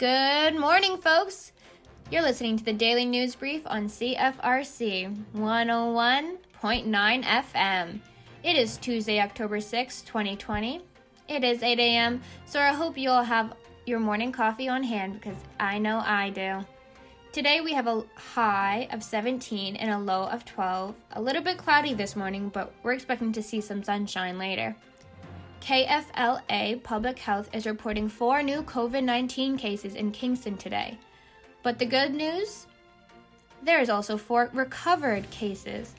Good morning, folks. You're listening to the Daily News Brief on CFRC 101.9 FM. It is Tuesday, October 6, 2020. It is 8 a.m., so I hope you all have your morning coffee on hand because I know I do. Today we have a high of 17 and a low of 12. A little bit cloudy this morning, but we're expecting to see some sunshine later. KFLA Public Health is reporting four new COVID 19 cases in Kingston today. But the good news? There is also four recovered cases,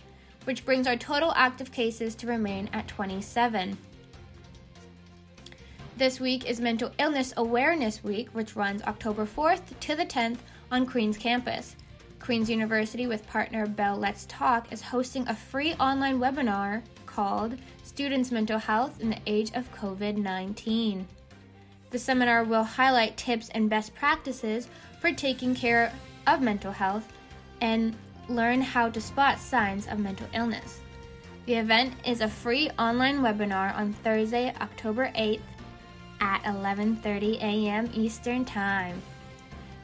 which brings our total active cases to remain at 27. This week is Mental Illness Awareness Week, which runs October 4th to the 10th on Queen's campus. Queen's University, with partner Bell Let's Talk, is hosting a free online webinar called Students' Mental Health in the Age of COVID 19. The seminar will highlight tips and best practices for taking care of mental health and learn how to spot signs of mental illness. The event is a free online webinar on Thursday, October 8th at 11:30 a.m. Eastern Time.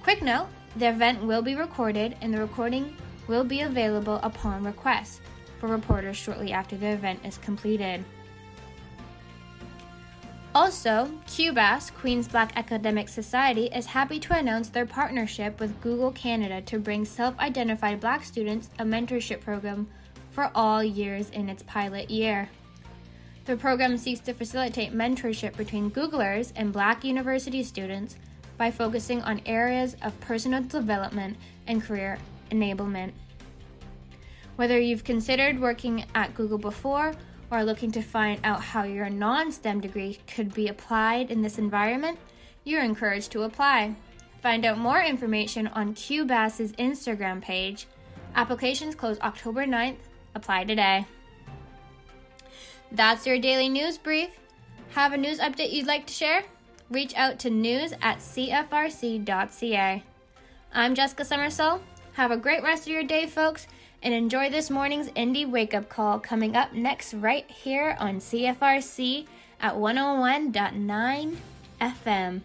Quick note, the event will be recorded and the recording will be available upon request for reporters shortly after the event is completed. Also, QBAS, Queen's Black Academic Society, is happy to announce their partnership with Google Canada to bring self identified black students a mentorship program for all years in its pilot year. The program seeks to facilitate mentorship between Googlers and black university students by focusing on areas of personal development and career enablement. Whether you've considered working at Google before or looking to find out how your non STEM degree could be applied in this environment, you're encouraged to apply. Find out more information on QBAS's Instagram page. Applications close October 9th. Apply today. That's your daily news brief. Have a news update you'd like to share? reach out to news at cfrc.ca. I'm Jessica Summersall. Have a great rest of your day, folks, and enjoy this morning's Indie Wake Up Call coming up next right here on CFRC at 101.9 FM.